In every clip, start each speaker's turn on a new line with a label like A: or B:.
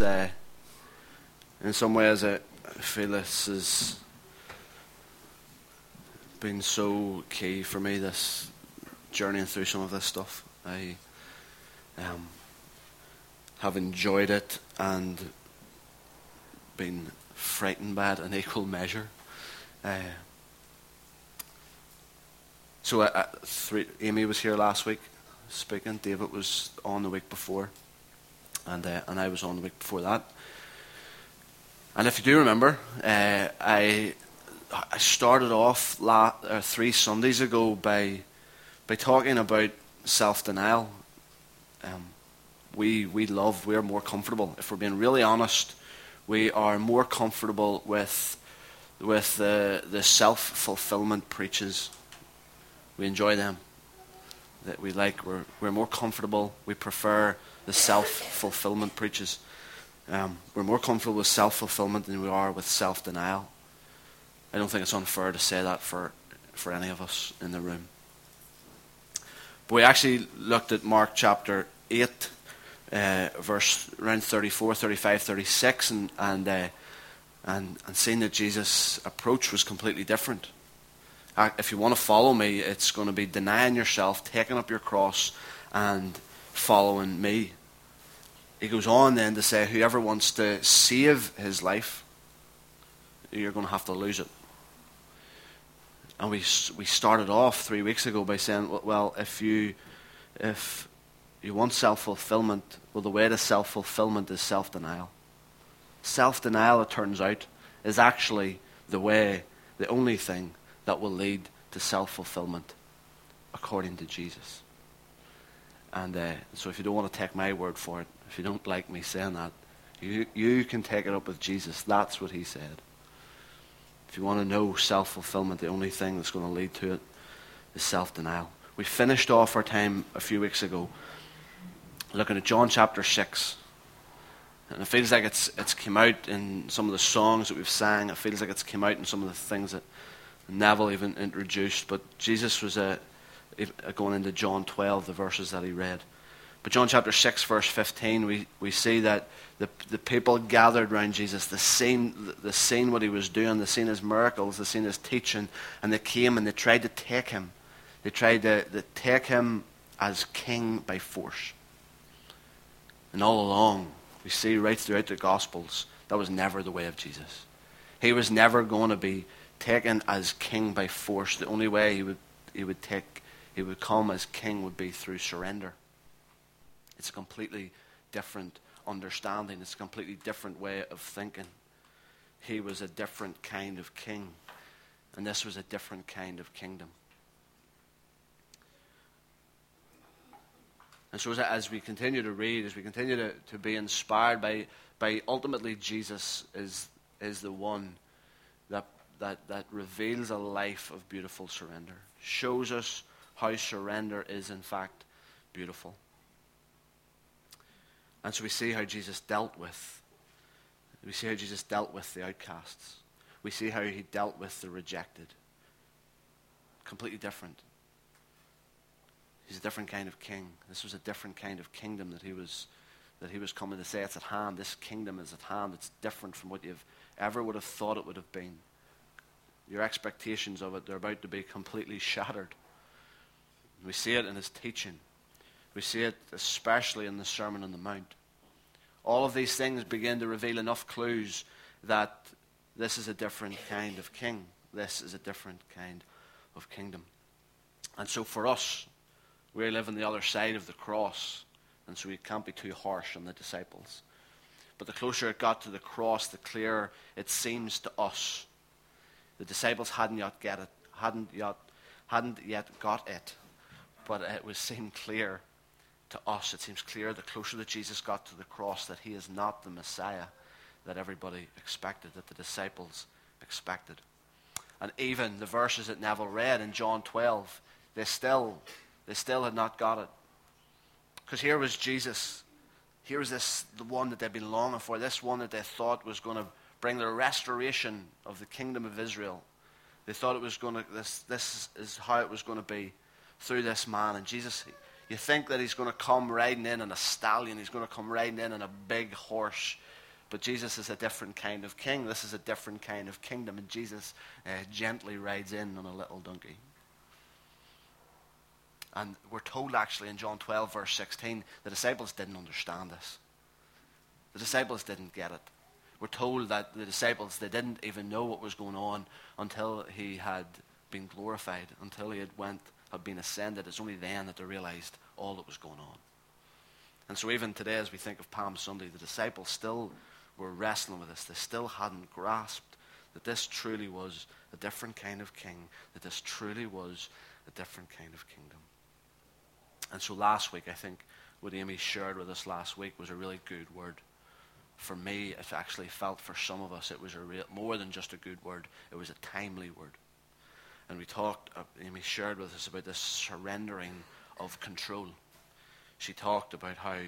A: Uh, in some ways, I feel has been so key for me, this journeying through some of this stuff. I um, have enjoyed it and been frightened by it in equal measure. Uh, so, uh, three, Amy was here last week speaking. David was on the week before, and uh, and I was on the week before that. And if you do remember, uh, I I started off la- uh, three Sundays ago by by talking about self denial. Um, we we love we're more comfortable if we're being really honest. We are more comfortable with with the the self fulfillment preaches. We enjoy them. That we like. We're we're more comfortable. We prefer the self fulfillment preaches. Um, we're more comfortable with self fulfillment than we are with self denial. I don't think it's unfair to say that for, for any of us in the room. But we actually looked at Mark chapter 8, uh, verse around 34, 35, 36, and, and, uh, and, and seeing that Jesus' approach was completely different. Uh, if you want to follow me, it's going to be denying yourself, taking up your cross, and following me he goes on then to say, whoever wants to save his life, you're going to have to lose it. And we we started off three weeks ago by saying, well, if you if you want self fulfillment, well, the way to self fulfillment is self denial. Self denial, it turns out, is actually the way, the only thing that will lead to self fulfillment, according to Jesus. And uh, so, if you don't want to take my word for it, if you don't like me saying that, you, you can take it up with Jesus. That's what he said. If you want to know self fulfillment, the only thing that's going to lead to it is self denial. We finished off our time a few weeks ago looking at John chapter 6. And it feels like it's, it's come out in some of the songs that we've sang. It feels like it's come out in some of the things that Neville even introduced. But Jesus was uh, going into John 12, the verses that he read. But John chapter 6, verse 15, we, we see that the, the people gathered around Jesus, the seen, the seen what he was doing, the seen his miracles, the seen his teaching, and they came and they tried to take him. They tried to, to take him as king by force. And all along, we see right throughout the Gospels, that was never the way of Jesus. He was never going to be taken as king by force. The only way he would, he would take, he would come as king would be through surrender. It's a completely different understanding, it's a completely different way of thinking. He was a different kind of king, and this was a different kind of kingdom. And so, as we continue to read, as we continue to, to be inspired by, by ultimately Jesus is, is the one that, that, that reveals a life of beautiful surrender, shows us how surrender is, in fact, beautiful. And so we see how Jesus dealt with. We see how Jesus dealt with the outcasts. We see how he dealt with the rejected. Completely different. He's a different kind of king. This was a different kind of kingdom that he was that he was coming to say it's at hand. This kingdom is at hand. It's different from what you've ever would have thought it would have been. Your expectations of it, they're about to be completely shattered. We see it in his teaching. We see it especially in the Sermon on the Mount. All of these things begin to reveal enough clues that this is a different kind of king. This is a different kind of kingdom. And so for us, we live on the other side of the cross, and so we can't be too harsh on the disciples. But the closer it got to the cross, the clearer it seems to us. The disciples hadn't yet get it, hadn't yet, hadn't yet got it, but it was seen clear to us, it seems clear the closer that Jesus got to the cross that he is not the Messiah that everybody expected, that the disciples expected. And even the verses that Neville read in John 12, they still, they still had not got it. Because here was Jesus. Here was this, the one that they'd been longing for, this one that they thought was going to bring the restoration of the kingdom of Israel. They thought it was going to, this, this is how it was going to be through this man. And Jesus, you think that he's going to come riding in on a stallion, he's going to come riding in on a big horse, But Jesus is a different kind of king. This is a different kind of kingdom. And Jesus uh, gently rides in on a little donkey. And we're told actually in John 12, verse 16, the disciples didn't understand this. The disciples didn't get it. We're told that the disciples, they didn't even know what was going on until he had been glorified, until he had went, had been ascended. It's only then that they realized all that was going on. And so even today, as we think of Palm Sunday, the disciples still were wrestling with this. They still hadn't grasped that this truly was a different kind of king, that this truly was a different kind of kingdom. And so last week, I think what Amy shared with us last week was a really good word. For me, it actually felt for some of us it was a real, more than just a good word, it was a timely word. And we talked, uh, Amy shared with us about this surrendering of control. She talked about how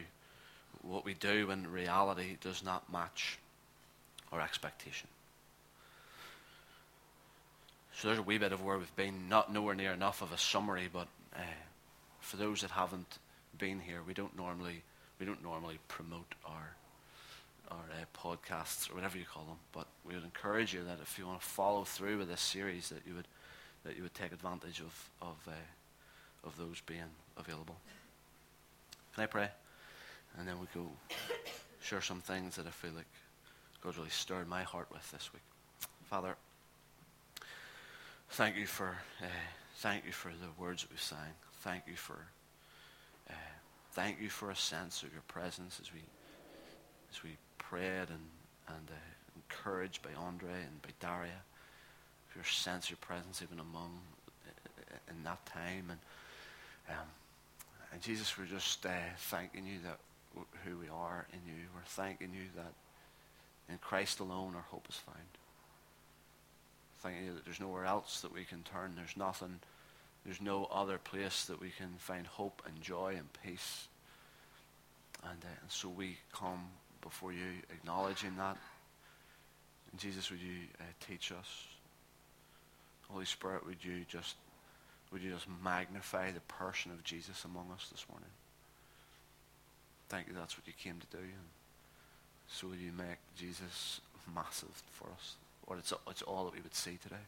A: what we do in reality does not match our expectation. So there's a wee bit of where we've been, not nowhere near enough of a summary, but uh, for those that haven't been here, we don't normally we don't normally promote our our uh, podcasts or whatever you call them. But we would encourage you that if you want to follow through with this series, that you would that you would take advantage of of uh, of those being available. Can I pray? And then we go share some things that I feel like God really stirred my heart with this week. Father, thank you for uh, thank you for the words that we sang thank you for uh, thank you for a sense of your presence as we as we prayed and and uh, encouraged by Andre and by Daria. Your sense your presence even among in that time and um, and Jesus, we're just uh, thanking you that who we are in you. We're thanking you that in Christ alone our hope is found. Thanking you that there's nowhere else that we can turn. There's nothing there's no other place that we can find hope and joy and peace. And, uh, and so we come before you acknowledging that. And Jesus, would you uh, teach us? Holy Spirit, would you just would you just magnify the person of Jesus among us this morning? Thank you that's what you came to do. And so you make Jesus massive for us? Lord, it's, it's all that we would see today.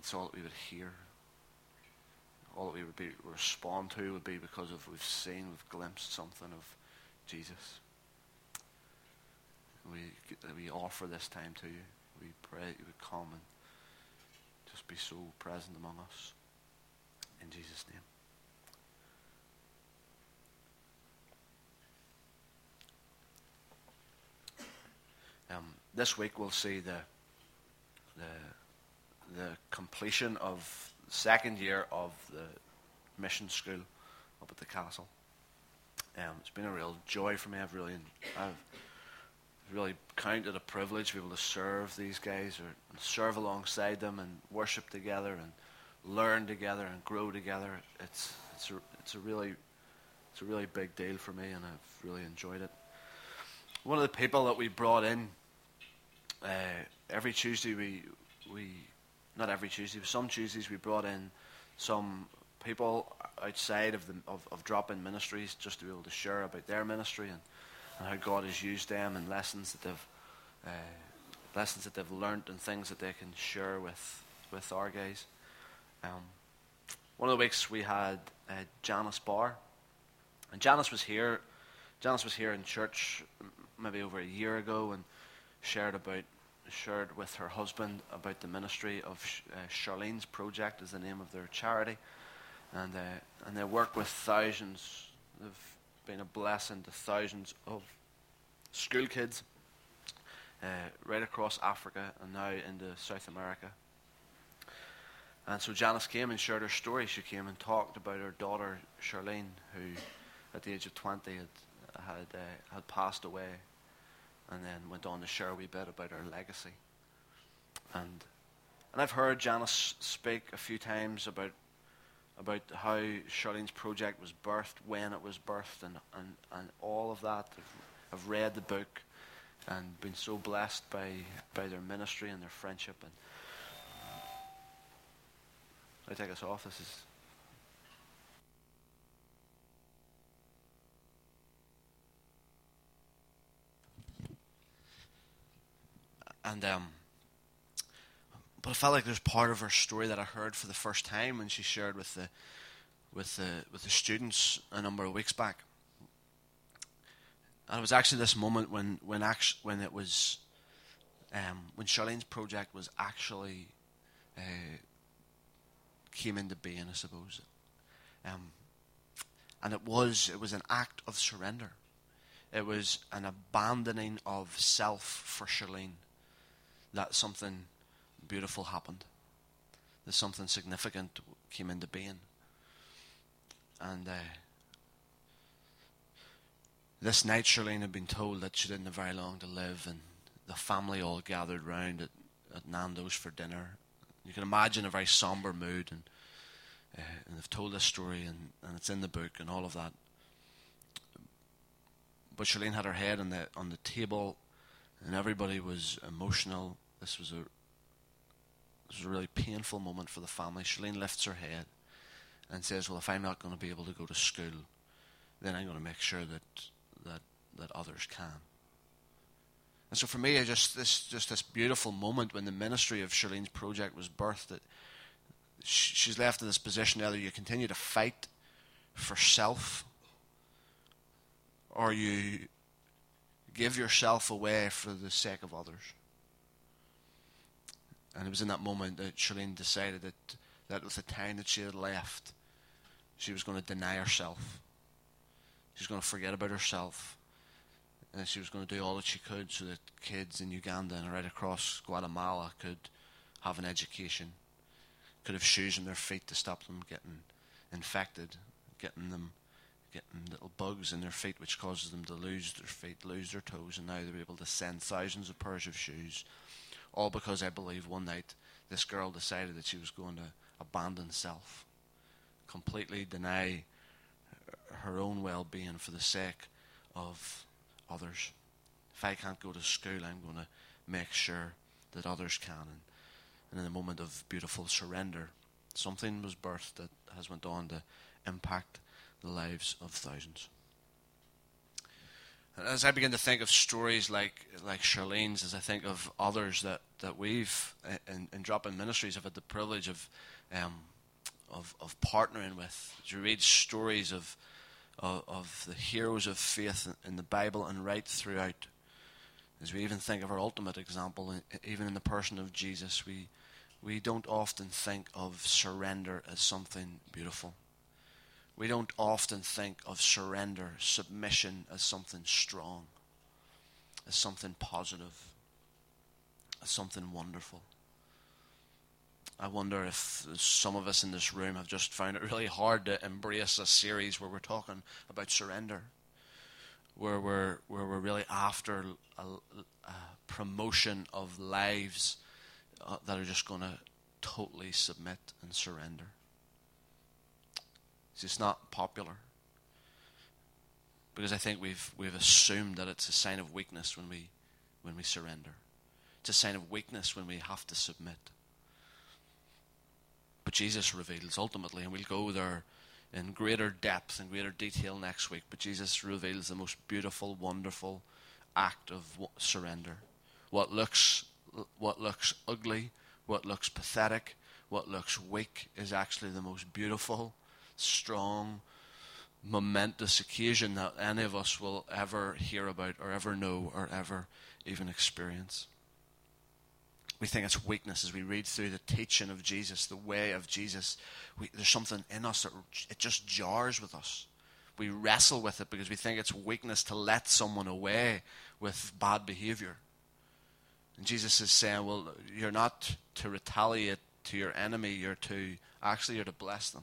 A: It's all that we would hear all that we would be respond to would be because of we've seen, we've glimpsed something of Jesus. We we offer this time to you. We pray that you would come and just be so present among us. In Jesus' name. Um, this week we'll see the the the completion of second year of the mission school up at the castle. Um, it's been a real joy for me. I've really, I've really counted a privilege to be able to serve these guys or serve alongside them and worship together and learn together and grow together. It's it's a it's a really it's a really big deal for me, and I've really enjoyed it. One of the people that we brought in uh, every Tuesday, we we not every Tuesday, but some Tuesdays we brought in some people outside of the of, of drop-in ministries just to be able to share about their ministry and, and how God has used them and lessons that they've uh, lessons that they've learned and things that they can share with with our guys. Um, one of the weeks we had uh, Janice Barr, and Janice was here. Janice was here in church maybe over a year ago and shared about shared with her husband about the ministry of uh, Charlene's Project, is the name of their charity, and uh, and they work with thousands. They've been a blessing to thousands of school kids uh, right across Africa and now into South America. And so Janice came and shared her story. She came and talked about her daughter Charlene, who, at the age of twenty, had had uh, had passed away and then went on to share a wee bit about her legacy. And and I've heard Janice speak a few times about about how Charlene's project was birthed, when it was birthed, and, and, and all of that. I've, I've read the book and been so blessed by, by their ministry and their friendship. And I take us off. This is And um, but I felt like there's part of her story that I heard for the first time when she shared with the with the with the students a number of weeks back. And it was actually this moment when when act- when it was um, when Charlene's project was actually uh, came into being, I suppose. Um, and it was it was an act of surrender. It was an abandoning of self for Charlene. That something beautiful happened. That something significant came into being. And uh, this night, Charlene had been told that she didn't have very long to live, and the family all gathered round at, at Nando's for dinner. You can imagine a very somber mood, and uh, and they've told this story, and, and it's in the book, and all of that. But Charlene had her head on the on the table, and everybody was emotional. This was a this was a really painful moment for the family. Charlene lifts her head and says, "Well, if I'm not going to be able to go to school, then I'm going to make sure that that that others can." And so for me, I just this just this beautiful moment when the ministry of Charlene's project was birthed. That she's left in this position: either you continue to fight for self, or you give yourself away for the sake of others. And it was in that moment that Charlene decided that that with the time that she had left, she was going to deny herself. She was going to forget about herself and she was going to do all that she could so that kids in Uganda and right across Guatemala could have an education, could have shoes on their feet to stop them getting infected, getting them getting little bugs in their feet which causes them to lose their feet, lose their toes, and now they're able to send thousands of pairs of shoes. All because I believe one night this girl decided that she was going to abandon self, completely deny her own well being for the sake of others. If I can't go to school, I'm going to make sure that others can. And, and in a moment of beautiful surrender, something was birthed that has went on to impact the lives of thousands. As I begin to think of stories like like Charlene's, as I think of others that, that we've eh, in, in drop-in ministries have had the privilege of um, of of partnering with, to read stories of of, of the heroes of faith in the Bible and right throughout. As we even think of our ultimate example, eh, eh, even in the person of Jesus, we, we don't often think of surrender as something beautiful. We don't often think of surrender, submission, as something strong, as something positive, as something wonderful. I wonder if some of us in this room have just found it really hard to embrace a series where we're talking about surrender, where we're where we're really after a, a promotion of lives uh, that are just going to totally submit and surrender. It's just not popular because I think we've we've assumed that it's a sign of weakness when we when we surrender. It's a sign of weakness when we have to submit. But Jesus reveals ultimately, and we'll go there in greater depth and greater detail next week. But Jesus reveals the most beautiful, wonderful act of surrender. What looks what looks ugly, what looks pathetic, what looks weak is actually the most beautiful, strong, momentous occasion that any of us will ever hear about or ever know or ever even experience we think it's weakness as we read through the teaching of Jesus, the way of Jesus. We, there's something in us that it just jars with us. We wrestle with it because we think it's weakness to let someone away with bad behavior. And Jesus is saying, well, you're not to retaliate to your enemy, you're to actually you're to bless them.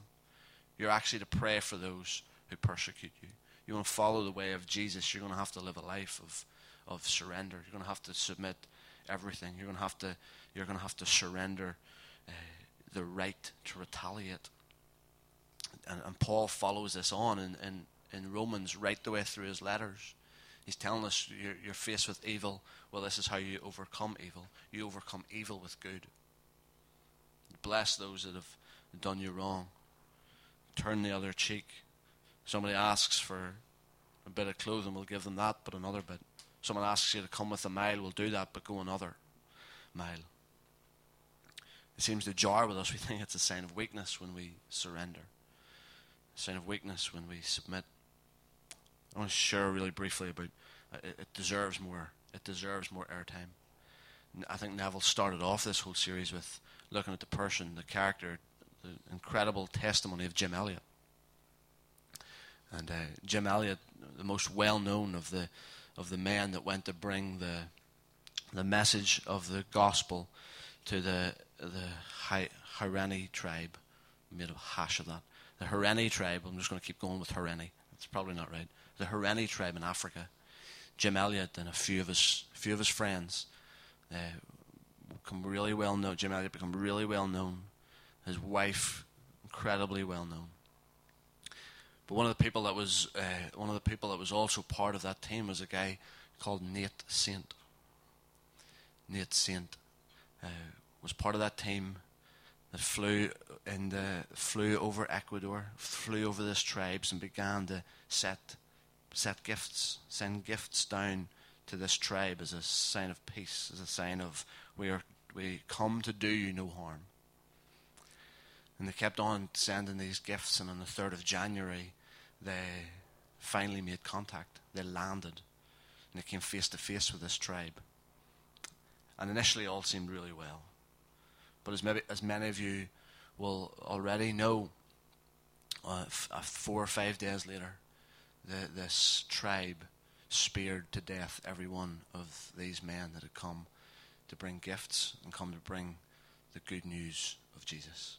A: You're actually to pray for those who persecute you. You want to follow the way of Jesus, you're going to have to live a life of, of surrender. You're going to have to submit everything. You're going to have to, you're going to, have to surrender uh, the right to retaliate. And, and Paul follows this on in, in, in Romans right the way through his letters. He's telling us you're, you're faced with evil. Well, this is how you overcome evil. You overcome evil with good. Bless those that have done you wrong. Turn the other cheek. Somebody asks for a bit of clothing, we'll give them that, but another bit. Someone asks you to come with a mile, we'll do that, but go another. mile. It seems to jar with us. We think it's a sign of weakness when we surrender, a sign of weakness when we submit. I want to share really briefly about uh, it, it deserves more. It deserves more airtime. I think Neville started off this whole series with looking at the person, the character, the incredible testimony of Jim Elliot. And uh, Jim Elliot, the most well-known of the of the men that went to bring the the message of the gospel to the the Haurani tribe, made a hash of that. The Haurani tribe. I'm just going to keep going with Haurani. It's probably not right. The Haurani tribe in Africa. Jim Elliot and a few of his few of his friends uh, become really well known. Jim Elliot become really well known. His wife incredibly well known. But one of the people that was uh, one of the people that was also part of that team was a guy called Nate Saint. Nate Saint uh, was part of that team that flew and flew over Ecuador, flew over this tribes, and began to set set gifts, send gifts down to this tribe as a sign of peace, as a sign of we are we come to do you no harm. And they kept on sending these gifts, and on the third of January, they finally made contact. They landed and they came face to face with this tribe. And initially, all seemed really well. But as, maybe, as many of you will already know, uh, f- uh, four or five days later, the, this tribe speared to death every one of these men that had come to bring gifts and come to bring the good news of Jesus.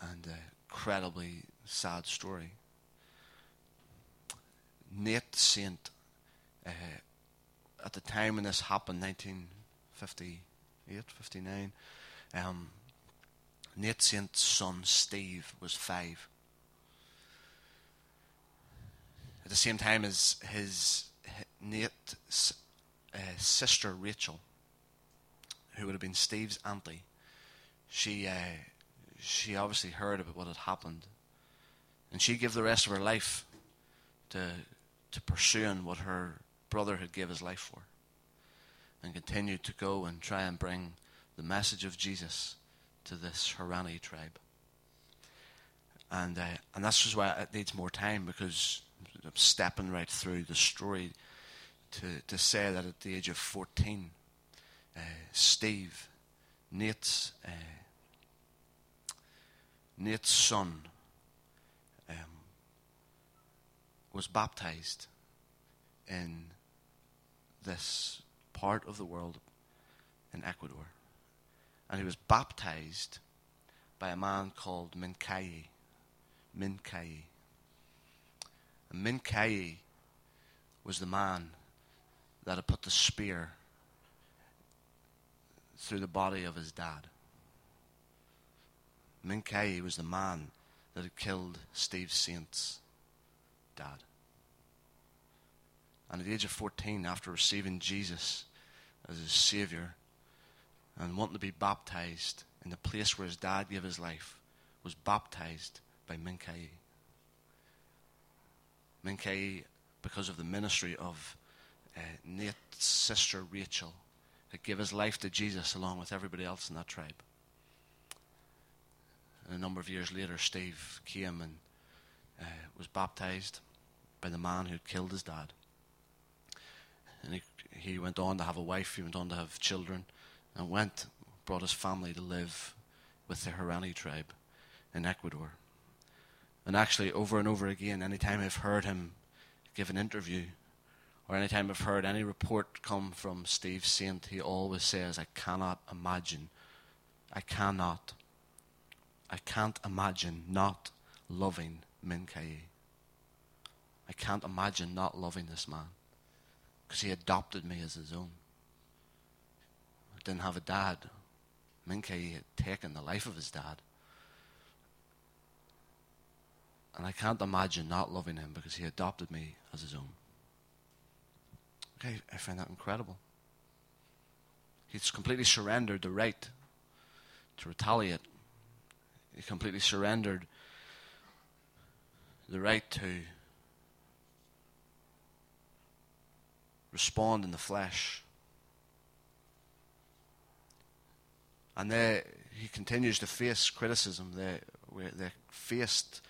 A: And incredibly sad story. Nate Saint, uh, at the time when this happened, 1958, 59, um, Nate Saint's son Steve was five. At the same time as his, his Nate's uh, sister Rachel, who would have been Steve's auntie, she uh, she obviously heard about what had happened. And she gave the rest of her life to, to pursuing what her brother had gave his life for. And continued to go and try and bring the message of Jesus to this Haurani tribe. And, uh, and that's just why it needs more time because I'm stepping right through the story to, to say that at the age of 14, uh, Steve, Nate's uh, Nate's son um, was baptized in this part of the world in Ecuador. And he was baptized by a man called Mincaye. Mincaye. And Mincaye was the man that had put the spear through the body of his dad. Mincaye was the man that had killed Steve Saint's dad. And at the age of 14, after receiving Jesus as his Savior and wanting to be baptized in the place where his dad gave his life, was baptized by Mincaye. Mincaye, because of the ministry of uh, Nate's sister Rachel, had given his life to Jesus along with everybody else in that tribe. And a number of years later, Steve came and uh, was baptized by the man who killed his dad. And he, he went on to have a wife, he went on to have children, and went, brought his family to live with the Haurani tribe in Ecuador. And actually, over and over again, anytime I've heard him give an interview, or anytime I've heard any report come from Steve Saint, he always says, I cannot imagine, I cannot I can't imagine not loving Mincaye. I can't imagine not loving this man because he adopted me as his own. I didn't have a dad. Mincaye had taken the life of his dad. And I can't imagine not loving him because he adopted me as his own. Okay, I find that incredible. He's completely surrendered the right to retaliate he completely surrendered the right to respond in the flesh And they, he continues to face criticism. They, they faced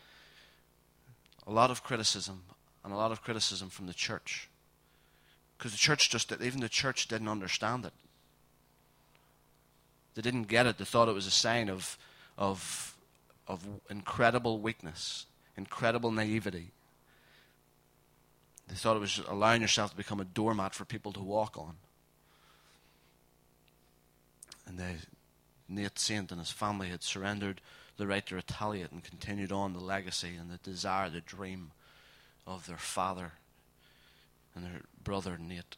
A: a lot of criticism and a lot of criticism from the church. Because the church just, even the church didn't understand it. They didn't get it. They thought it was a sign of, of, of incredible weakness, incredible naivety. They thought it was allowing yourself to become a doormat for people to walk on. And they, Nate Saint and his family had surrendered the right to retaliate and continued on the legacy and the desire, the dream of their father and their brother Nate.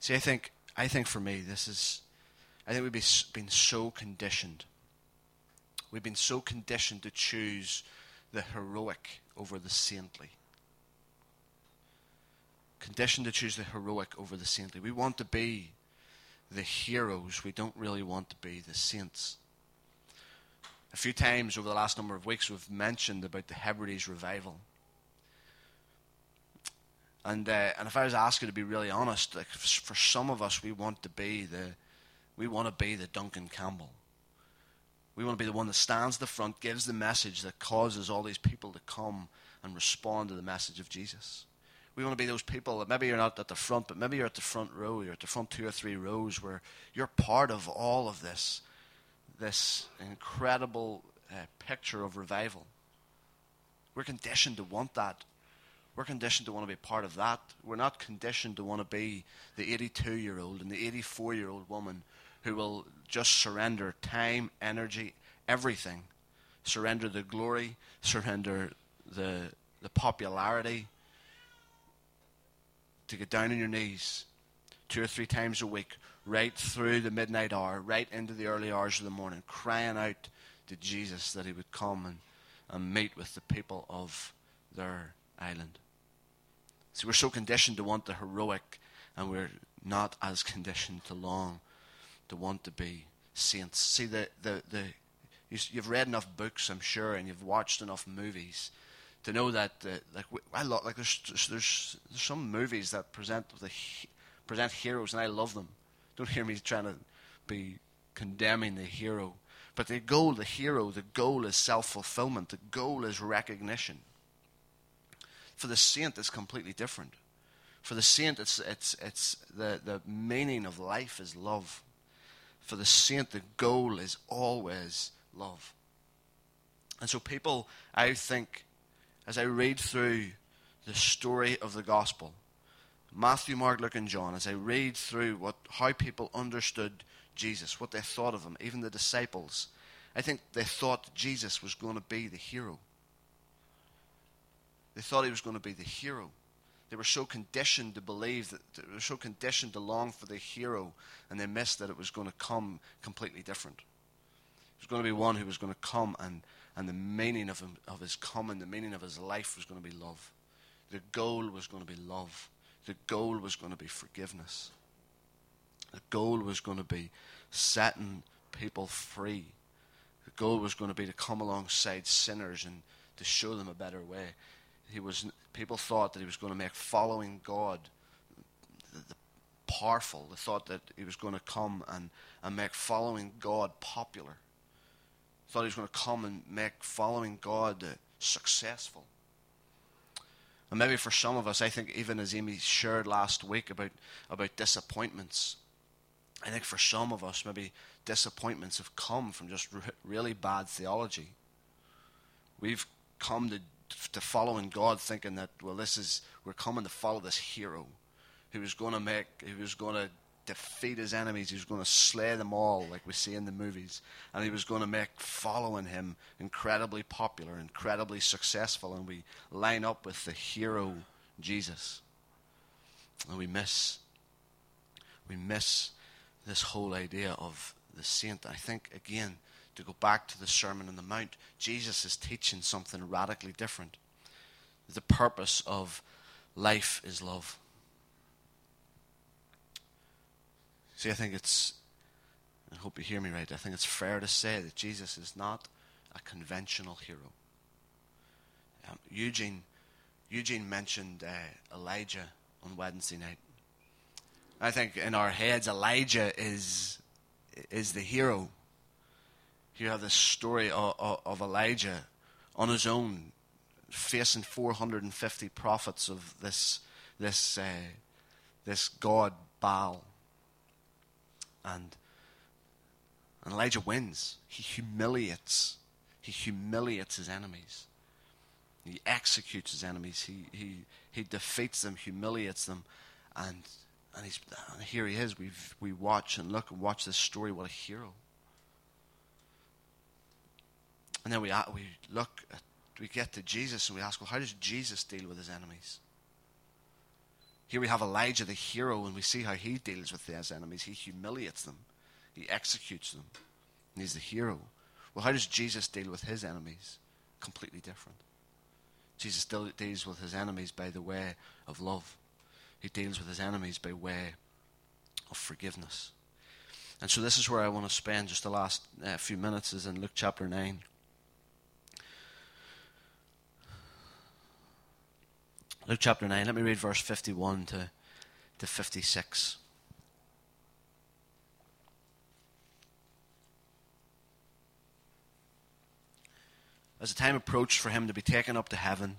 A: See, I think, I think for me, this is, I think we've been so conditioned. We've been so conditioned to choose the heroic over the saintly. Conditioned to choose the heroic over the saintly. We want to be the heroes. We don't really want to be the saints. A few times over the last number of weeks, we've mentioned about the Hebrides revival. And uh, and if I was asked to be really honest, like for some of us, we want to be the we want to be the Duncan Campbell. We want to be the one that stands at the front, gives the message that causes all these people to come and respond to the message of Jesus. We want to be those people that maybe you're not at the front, but maybe you're at the front row, you're at the front two or three rows where you're part of all of this, this incredible uh, picture of revival. We're conditioned to want that. We're conditioned to want to be part of that. We're not conditioned to want to be the 82 year old and the 84 year old woman who will just surrender time, energy, everything. Surrender the glory, surrender the, the popularity. To get down on your knees two or three times a week, right through the midnight hour, right into the early hours of the morning, crying out to Jesus that he would come and, and meet with the people of their island. See, we're so conditioned to want the heroic, and we're not as conditioned to long to want to be saints. See, the, the, the, you've read enough books, I'm sure, and you've watched enough movies to know that, uh, like, I love, like, there's, there's, there's some movies that present the present heroes, and I love them. Don't hear me trying to be condemning the hero. But the goal, the hero, the goal is self fulfillment. The goal is recognition. For the saint, it's completely different. For the saint, it's, it's, it's the, the meaning of life is love. For the saint, the goal is always love. And so, people, I think, as I read through the story of the gospel, Matthew, Mark, Luke, and John, as I read through what, how people understood Jesus, what they thought of him, even the disciples, I think they thought Jesus was going to be the hero. They thought he was going to be the hero. They were so conditioned to believe that they were so conditioned to long for the hero, and they missed that it was going to come completely different. It was going to be one who was going to come, and, and the meaning of, him, of his coming, the meaning of his life was going to be love. The goal was going to be love. The goal was going to be forgiveness. The goal was going to be setting people free. The goal was going to be to come alongside sinners and to show them a better way he was people thought that he was going to make following God the, the powerful. They thought that he was going to come and, and make following God popular. Thought he was going to come and make following God uh, successful. And maybe for some of us, I think even as Amy shared last week about, about disappointments, I think for some of us, maybe disappointments have come from just re- really bad theology. We've come to to following God, thinking that well, this is we're coming to follow this hero who was going to make, who was going to defeat his enemies, he was going to slay them all, like we see in the movies, and he was going to make following him incredibly popular, incredibly successful, and we line up with the hero Jesus, and we miss, we miss this whole idea of the saint. I think again to go back to the Sermon on the Mount, Jesus is teaching something radically different. The purpose of life is love. See, I think it's, I hope you hear me right, I think it's fair to say that Jesus is not a conventional hero. Um, Eugene, Eugene mentioned uh, Elijah on Wednesday night. I think in our heads, Elijah is, is the hero. You have this story of, of, Elijah on his own, facing 450 prophets of this, this, uh, this god Baal. And, and Elijah wins. He humiliates. He humiliates his enemies. He executes his enemies. He, he, he defeats them, humiliates them, and and he's and here he is. We we watch and look and watch this story. What a hero! And then we we look at we get to Jesus and we ask, well, how does Jesus deal with his enemies? Here we have Elijah, the hero, and we see how he deals with his enemies. He humiliates them, he executes them, and he's the hero. Well, how does Jesus deal with his enemies? Completely different. Jesus still deals with his enemies by the way of love. He deals with his enemies by way of forgiveness. And so this is where I want to spend just the last uh, few minutes is in Luke chapter 9. Luke chapter 9, let me read verse 51 to, to 56. As the time approached for him to be taken up to heaven,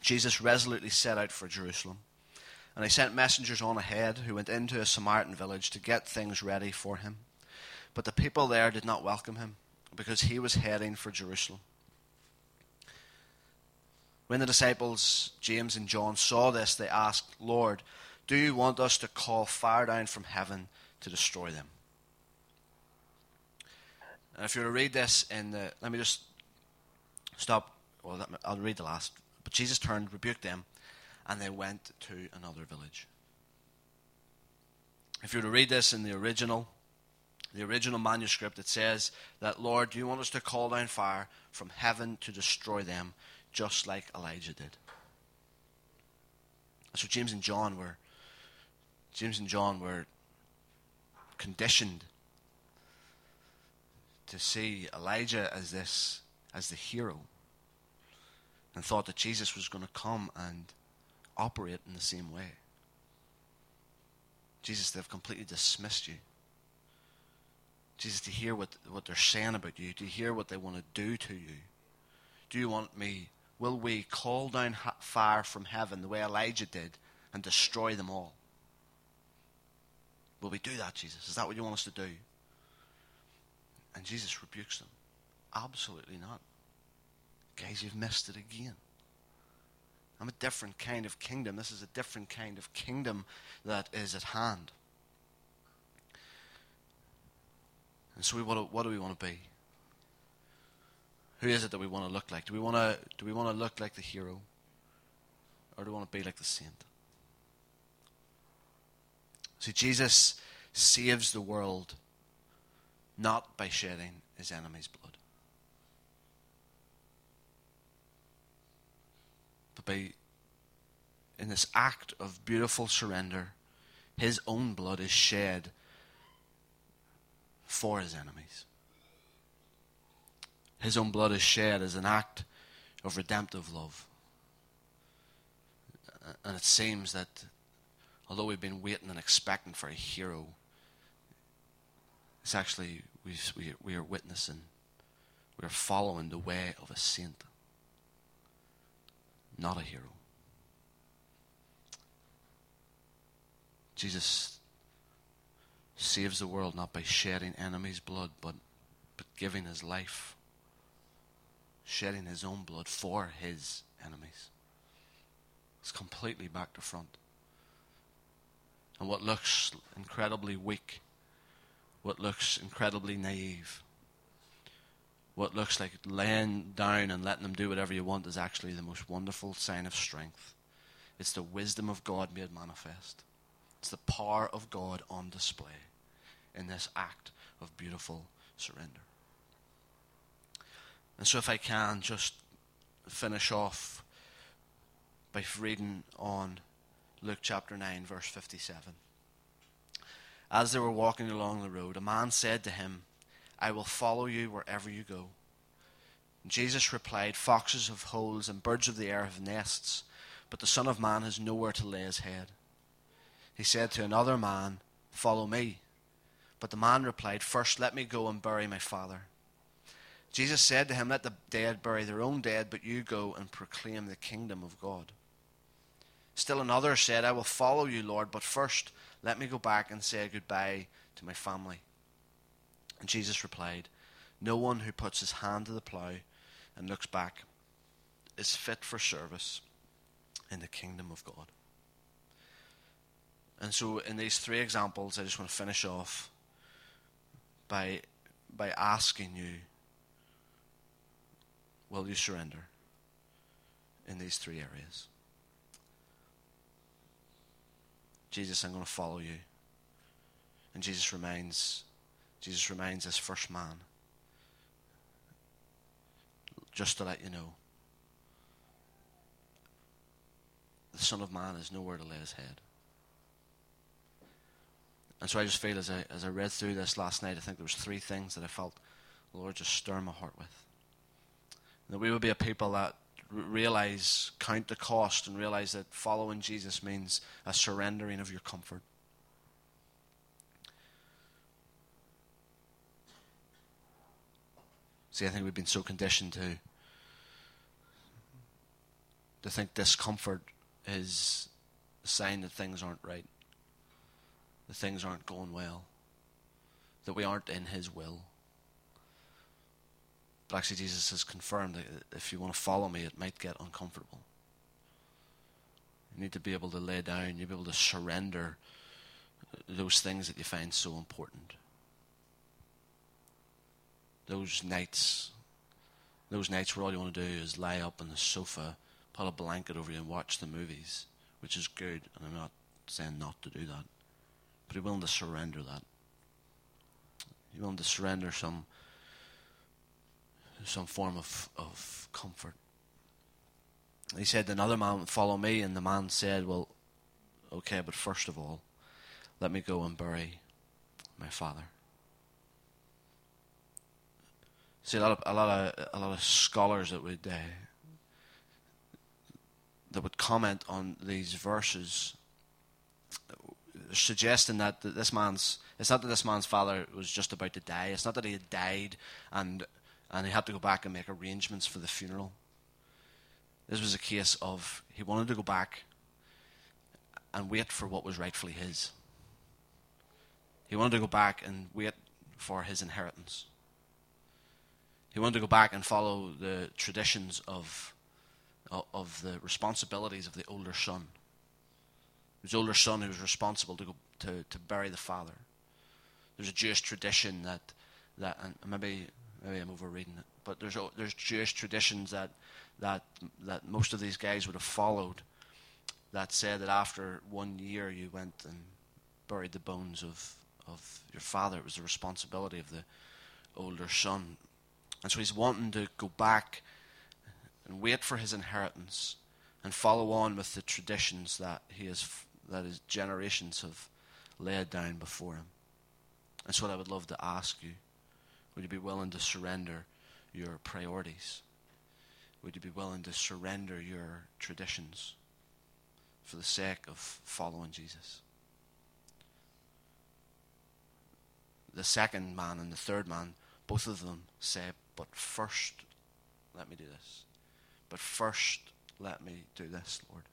A: Jesus resolutely set out for Jerusalem. And he sent messengers on ahead who went into a Samaritan village to get things ready for him. But the people there did not welcome him because he was heading for Jerusalem. When the disciples, James and John, saw this, they asked, Lord, do you want us to call fire down from heaven to destroy them? And if you were to read this in the, let me just stop. Well, I'll read the last. But Jesus turned, rebuked them, and they went to another village. If you were to read this in the original, the original manuscript, it says that, Lord, do you want us to call down fire from heaven to destroy them, just like Elijah did? So James and John were James and John were conditioned to see Elijah as this as the hero and thought that Jesus was going to come and operate in the same way. Jesus, they've completely dismissed you. Jesus, to hear what, what they're saying about you, to hear what they want to do to you. Do you want me? Will we call down fire from heaven the way Elijah did and destroy them all? Will we do that, Jesus? Is that what you want us to do? And Jesus rebukes them. Absolutely not. Guys, you've missed it again. I'm a different kind of kingdom. This is a different kind of kingdom that is at hand. And so, we, what, what do we want to be? Who is it that we want to look like? Do we want to, do we want to look like the hero? Or do we want to be like the saint? See, Jesus saves the world not by shedding his enemy's blood. but by in this act of beautiful surrender, his own blood is shed for his enemies. His own blood is shed as an act of redemptive love. And it seems that although we've been waiting and expecting for a hero, it's actually we, we are witnessing, we are following the way of a saint not a hero. Jesus saves the world not by shedding enemies' blood, but, but giving his life, shedding his own blood for his enemies. It's completely back to front. And what looks incredibly weak, what looks incredibly naive, what looks like laying down and letting them do whatever you want is actually the most wonderful sign of strength. It's the wisdom of God made manifest. It's the power of God on display in this act of beautiful surrender. And so, if I can just finish off by reading on Luke chapter 9, verse 57. As they were walking along the road, a man said to him, I will follow you wherever you go. Jesus replied, Foxes have holes and birds of the air have nests, but the Son of Man has nowhere to lay his head. he said to another man, Follow me. But the man replied, First let me go and bury my father. Jesus said to him, Let the dead bury their own dead, but you go and proclaim the kingdom of God. Still another said, I will follow you, Lord, but first let me go back and say goodbye to my family. And Jesus replied, No one who puts his hand to the plough and looks back is fit for service in the kingdom of God. And so, in these three examples, I just want to finish off by, by asking you will you surrender in these three areas? Jesus, I'm going to follow you. And Jesus remains Jesus remains as first man. Just to let you know. The Son of Man has nowhere to lay his head. And so I just feel as I as I read through this last night, I think there was three things that I felt the Lord just stir my heart with. That we would be a people that realize, count the cost, and realize that following Jesus means a surrendering of your comfort. See, I think we've been so conditioned to to think discomfort is a sign that things aren't right that things aren't going well, that we aren't in His will. But actually, Jesus has confirmed that if you want to follow me, it might get uncomfortable. You need to be able to lay down, you need to be able to surrender those things that you find so important. Those nights, those nights where all you want to do is lie up on the sofa, put a blanket over you, and watch the movies, which is good, and I'm not saying not to do that. But you're willing to surrender that. You're willing to surrender some some form of, of comfort. He said, Another man follow me, and the man said, Well, okay, but first of all, let me go and bury my father. See, a lot of a lot of a lot of scholars that would uh, that would comment on these verses suggesting that this man's it's not that this man's father was just about to die. It's not that he had died and and he had to go back and make arrangements for the funeral. This was a case of he wanted to go back and wait for what was rightfully his. He wanted to go back and wait for his inheritance. He wanted to go back and follow the traditions of uh, of the responsibilities of the older son his older son who was responsible to go to, to bury the father. There's a Jewish tradition that that and maybe maybe I'm overreading it, but there's there's Jewish traditions that that that most of these guys would have followed that said that after one year you went and buried the bones of of your father. It was the responsibility of the older son, and so he's wanting to go back and wait for his inheritance and follow on with the traditions that he has that his generations have laid down before him. That's what I would love to ask you. Would you be willing to surrender your priorities? Would you be willing to surrender your traditions for the sake of following Jesus? The second man and the third man, both of them say, But first, let me do this. But first, let me do this, Lord.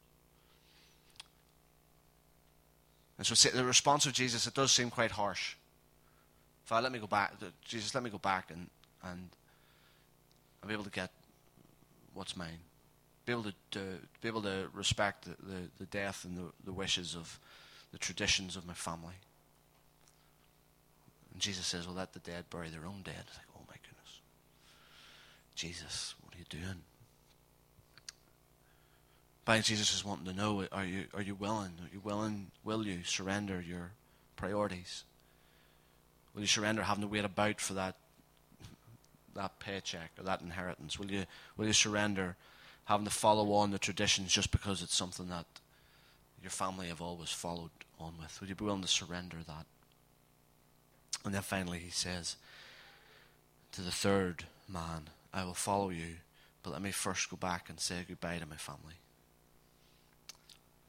A: And so the response of Jesus, it does seem quite harsh. Father, let me go back. Jesus, let me go back and, and I'll be able to get what's mine. Be able to, to be able to respect the, the, the death and the, the wishes of the traditions of my family. And Jesus says, Well, let the dead bury their own dead. It's like, oh my goodness. Jesus, what are you doing? But Jesus is wanting to know: Are you are you willing? Are you willing? Will you surrender your priorities? Will you surrender having to wait about for that that paycheck or that inheritance? Will you will you surrender having to follow on the traditions just because it's something that your family have always followed on with? Would you be willing to surrender that? And then finally he says to the third man, I will follow you, but let me first go back and say goodbye to my family.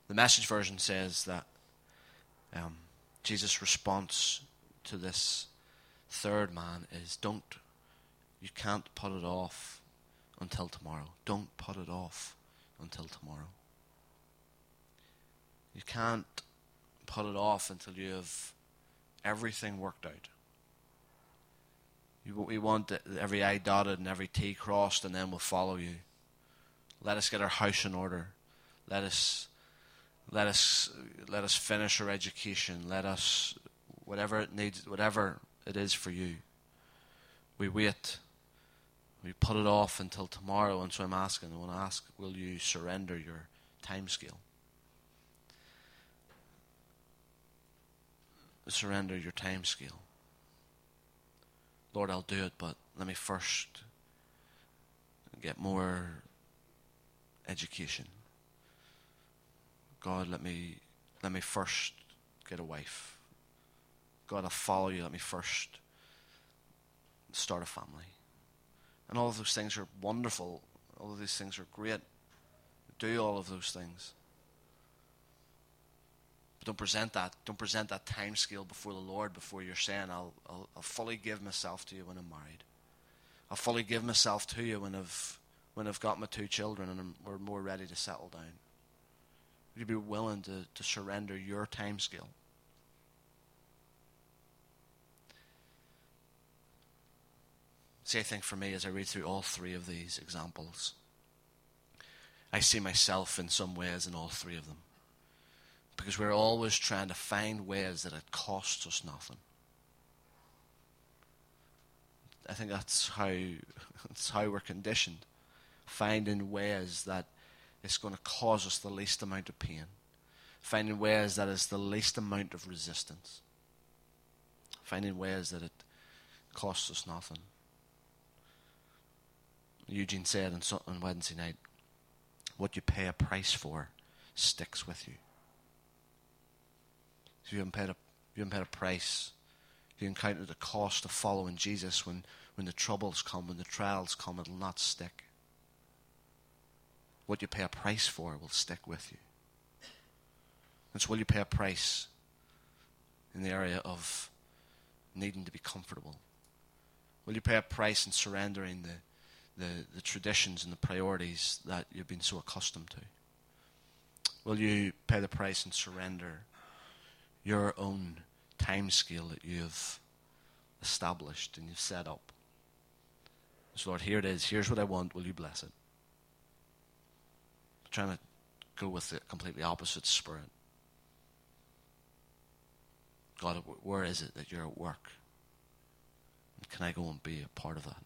A: The message version says that Um, Jesus' response to this third man is don't, you can't put it off until tomorrow. Don't put it off until tomorrow. You can't put it off until you have everything worked out. You, we want every I dotted and every T crossed, and then we'll follow you. Let us get our house in order. Let us, let us, let us finish our education. Let us, whatever it needs, whatever it is for you. We wait. We put it off until tomorrow, and so I'm asking. I want to ask: Will you surrender your time scale? Surrender your time scale. Lord, I'll do it, but let me first get more education. God, let me let me first get a wife. God, I'll follow you. Let me first start a family. And all of those things are wonderful. All of these things are great. Do all of those things. But don't present that. Don't present that time scale before the Lord before you're saying, I'll, I'll, I'll fully give myself to you when I'm married. I'll fully give myself to you when I've, when I've got my two children and I'm, we're more ready to settle down. Would you be willing to, to surrender your time scale? See, I think for me, as I read through all three of these examples, I see myself in some ways in all three of them because we're always trying to find ways that it costs us nothing. I think that's how that's how we're conditioned, finding ways that it's going to cause us the least amount of pain, finding ways that it's the least amount of resistance, finding ways that it costs us nothing. Eugene said on, on Wednesday night, "What you pay a price for sticks with you." If you haven't paid a, you haven't paid a price, you encounter the cost of following Jesus when, when the troubles come, when the trials come, it'll not stick. What you pay a price for will stick with you. And so will you pay a price in the area of needing to be comfortable? Will you pay a price in surrendering the, the, the traditions and the priorities that you've been so accustomed to? Will you pay the price and surrender your own time scale that you've established and you've set up. So, Lord, here it is. Here's what I want. Will you bless it? I'm trying to go with the completely opposite spirit. God, where is it that you're at work? Can I go and be a part of that?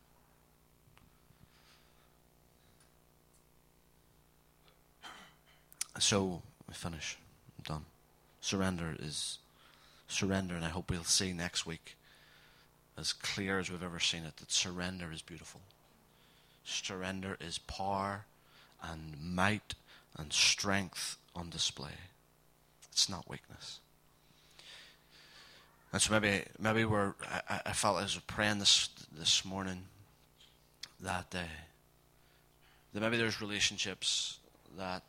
A: So, finish. I'm done surrender is surrender, and I hope we'll see next week, as clear as we've ever seen it, that surrender is beautiful. Surrender is power and might and strength on display. It's not weakness. And so maybe maybe we're I, I felt as we're praying this this morning that uh, that maybe there's relationships that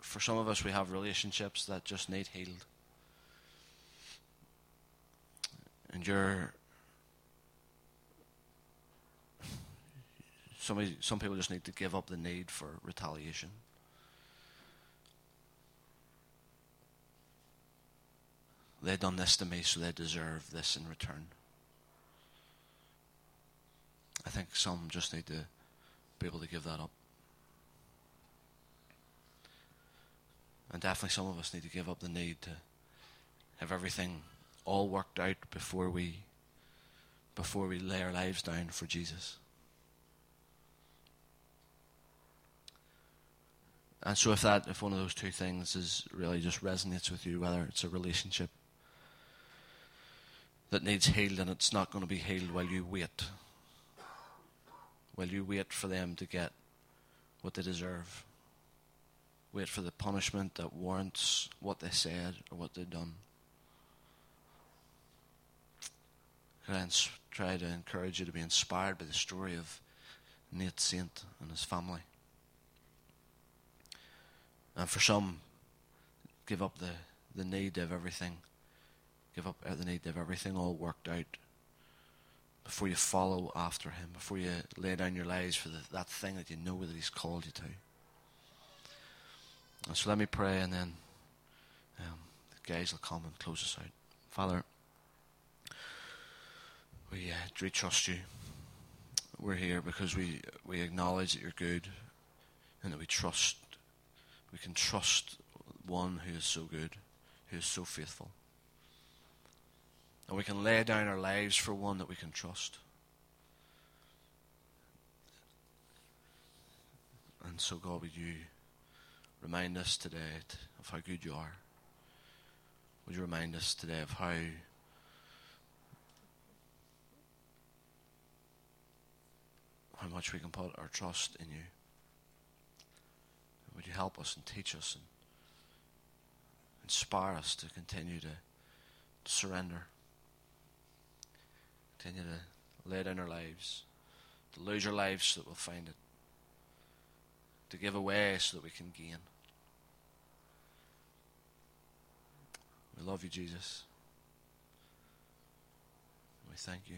A: for some of us, we have relationships that just need healed. And you're. Somebody, some people just need to give up the need for retaliation. They've done this to me, so they deserve this in return. I think some just need to be able to give that up. And definitely some of us need to give up the need to have everything all worked out before we before we lay our lives down for Jesus. And so if that if one of those two things is really just resonates with you, whether it's a relationship that needs healed and it's not going to be healed while you wait. While you wait for them to get what they deserve wait for the punishment that warrants what they said or what they've done. I try to encourage you to be inspired by the story of Nate Saint and his family. And for some, give up the, the need of everything, give up uh, the need of everything all worked out before you follow after Him, before you lay down your lives for the, that thing that you know that He's called you to. And so let me pray, and then um, the guys will come and close us out. Father, we, uh, we trust you. We're here because we, we acknowledge that you're good and that we trust, we can trust one who is so good, who is so faithful. And we can lay down our lives for one that we can trust. And so, God, with you remind us today of how good you are? Would you remind us today of how how much we can put our trust in you? Would you help us and teach us and inspire us to continue to, to surrender, continue to lay down our lives, to lose our lives so that we'll find it, to give away so that we can gain. We love you, Jesus. We thank you.